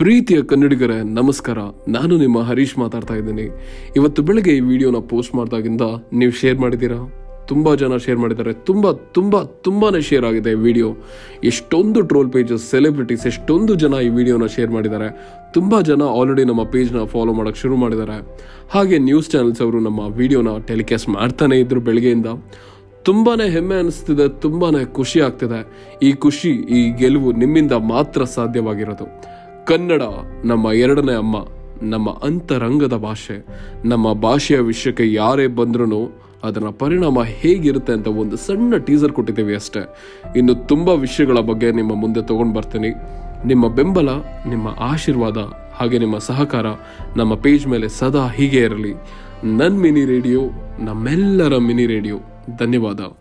ಪ್ರೀತಿಯ ಕನ್ನಡಿಗರೇ, ನಮಸ್ಕಾರ. ನಾನು ನಿಮ್ಮ ಹರೀಶ್ ಮಾತಾಡ್ತಾ ಇದ್ದೀನಿ. ಇವತ್ತು ಬೆಳಗ್ಗೆ ಈ ವಿಡಿಯೋನ ಪೋಸ್ಟ್ ಮಾಡಿದಾಗಿಂದ ನೀವು ಶೇರ್ ಮಾಡಿದ್ದೀರಾ? ತುಂಬ ಜನ ಶೇರ್ ಮಾಡಿದ್ದಾರೆ. ತುಂಬ ತುಂಬ ತುಂಬಾ ಶೇರ್ ಆಗಿದೆ ವಿಡಿಯೋ. ಎಷ್ಟೊಂದು ಟ್ರೋಲ್ ಪೇಜಸ್, ಸೆಲೆಬ್ರಿಟೀಸ್, ಎಷ್ಟೊಂದು ಜನ ಈ ವಿಡಿಯೋನ ಶೇರ್ ಮಾಡಿದ್ದಾರೆ. ತುಂಬ ಜನ ಆಲ್ರೆಡಿ ನಮ್ಮ ಪೇಜ್ನ ಫಾಲೋ ಮಾಡೋಕೆ ಶುರು ಮಾಡಿದ್ದಾರೆ. ಹಾಗೆ ನ್ಯೂಸ್ ಚಾನೆಲ್ಸ್ ಅವರು ನಮ್ಮ ವಿಡಿಯೋನ ಟೆಲಿಕಾಸ್ಟ್ ಮಾಡ್ತಾನೆ ಇದ್ರು ಬೆಳಗ್ಗೆಯಿಂದ. ತುಂಬಾ ಹೆಮ್ಮೆ ಅನಿಸ್ತಿದೆ ತುಂಬಾ ಖುಷಿ ಆಗ್ತಿದೆ. ಈ ಖುಷಿ, ಈ ಗೆಲುವು ನಿಮ್ಮಿಂದ ಮಾತ್ರ ಸಾಧ್ಯವಾಗಿರೋದು. ಕನ್ನಡ ನಮ್ಮ ಎರಡನೇ ಅಮ್ಮ, ನಮ್ಮ ಅಂತರಂಗದ ಭಾಷೆ, ನಮ್ಮ ಭಾಷೆಯ ವಿಷಯಕ್ಕೆ ಯಾರೇ ಬಂದ್ರೂ ಅದರ ಪರಿಣಾಮ ಹೇಗಿರುತ್ತೆ ಅಂತ ಒಂದು ಸಣ್ಣ ಟೀಸರ್ ಕೊಟ್ಟಿದ್ದೀವಿ ಅಷ್ಟೇ. ಇನ್ನು ತುಂಬ ವಿಷಯಗಳ ಬಗ್ಗೆ ನಿಮ್ಮ ಮುಂದೆ ತಗೊಂಡು ಬರ್ತೀನಿ. ನಿಮ್ಮ ಬೆಂಬಲ, ನಿಮ್ಮ ಆಶೀರ್ವಾದ ಹಾಗೆ ನಿಮ್ಮ ಸಹಕಾರ ನಮ್ಮ ಪೇಜ್ ಮೇಲೆ ಸದಾ ಹೀಗೆ ಇರಲಿ. ನನ್ನ ಮಿನಿ ರೇಡಿಯೋ, ನಮ್ಮೆಲ್ಲರ ಮಿನಿ ರೇಡಿಯೋ. ಧನ್ಯವಾದ.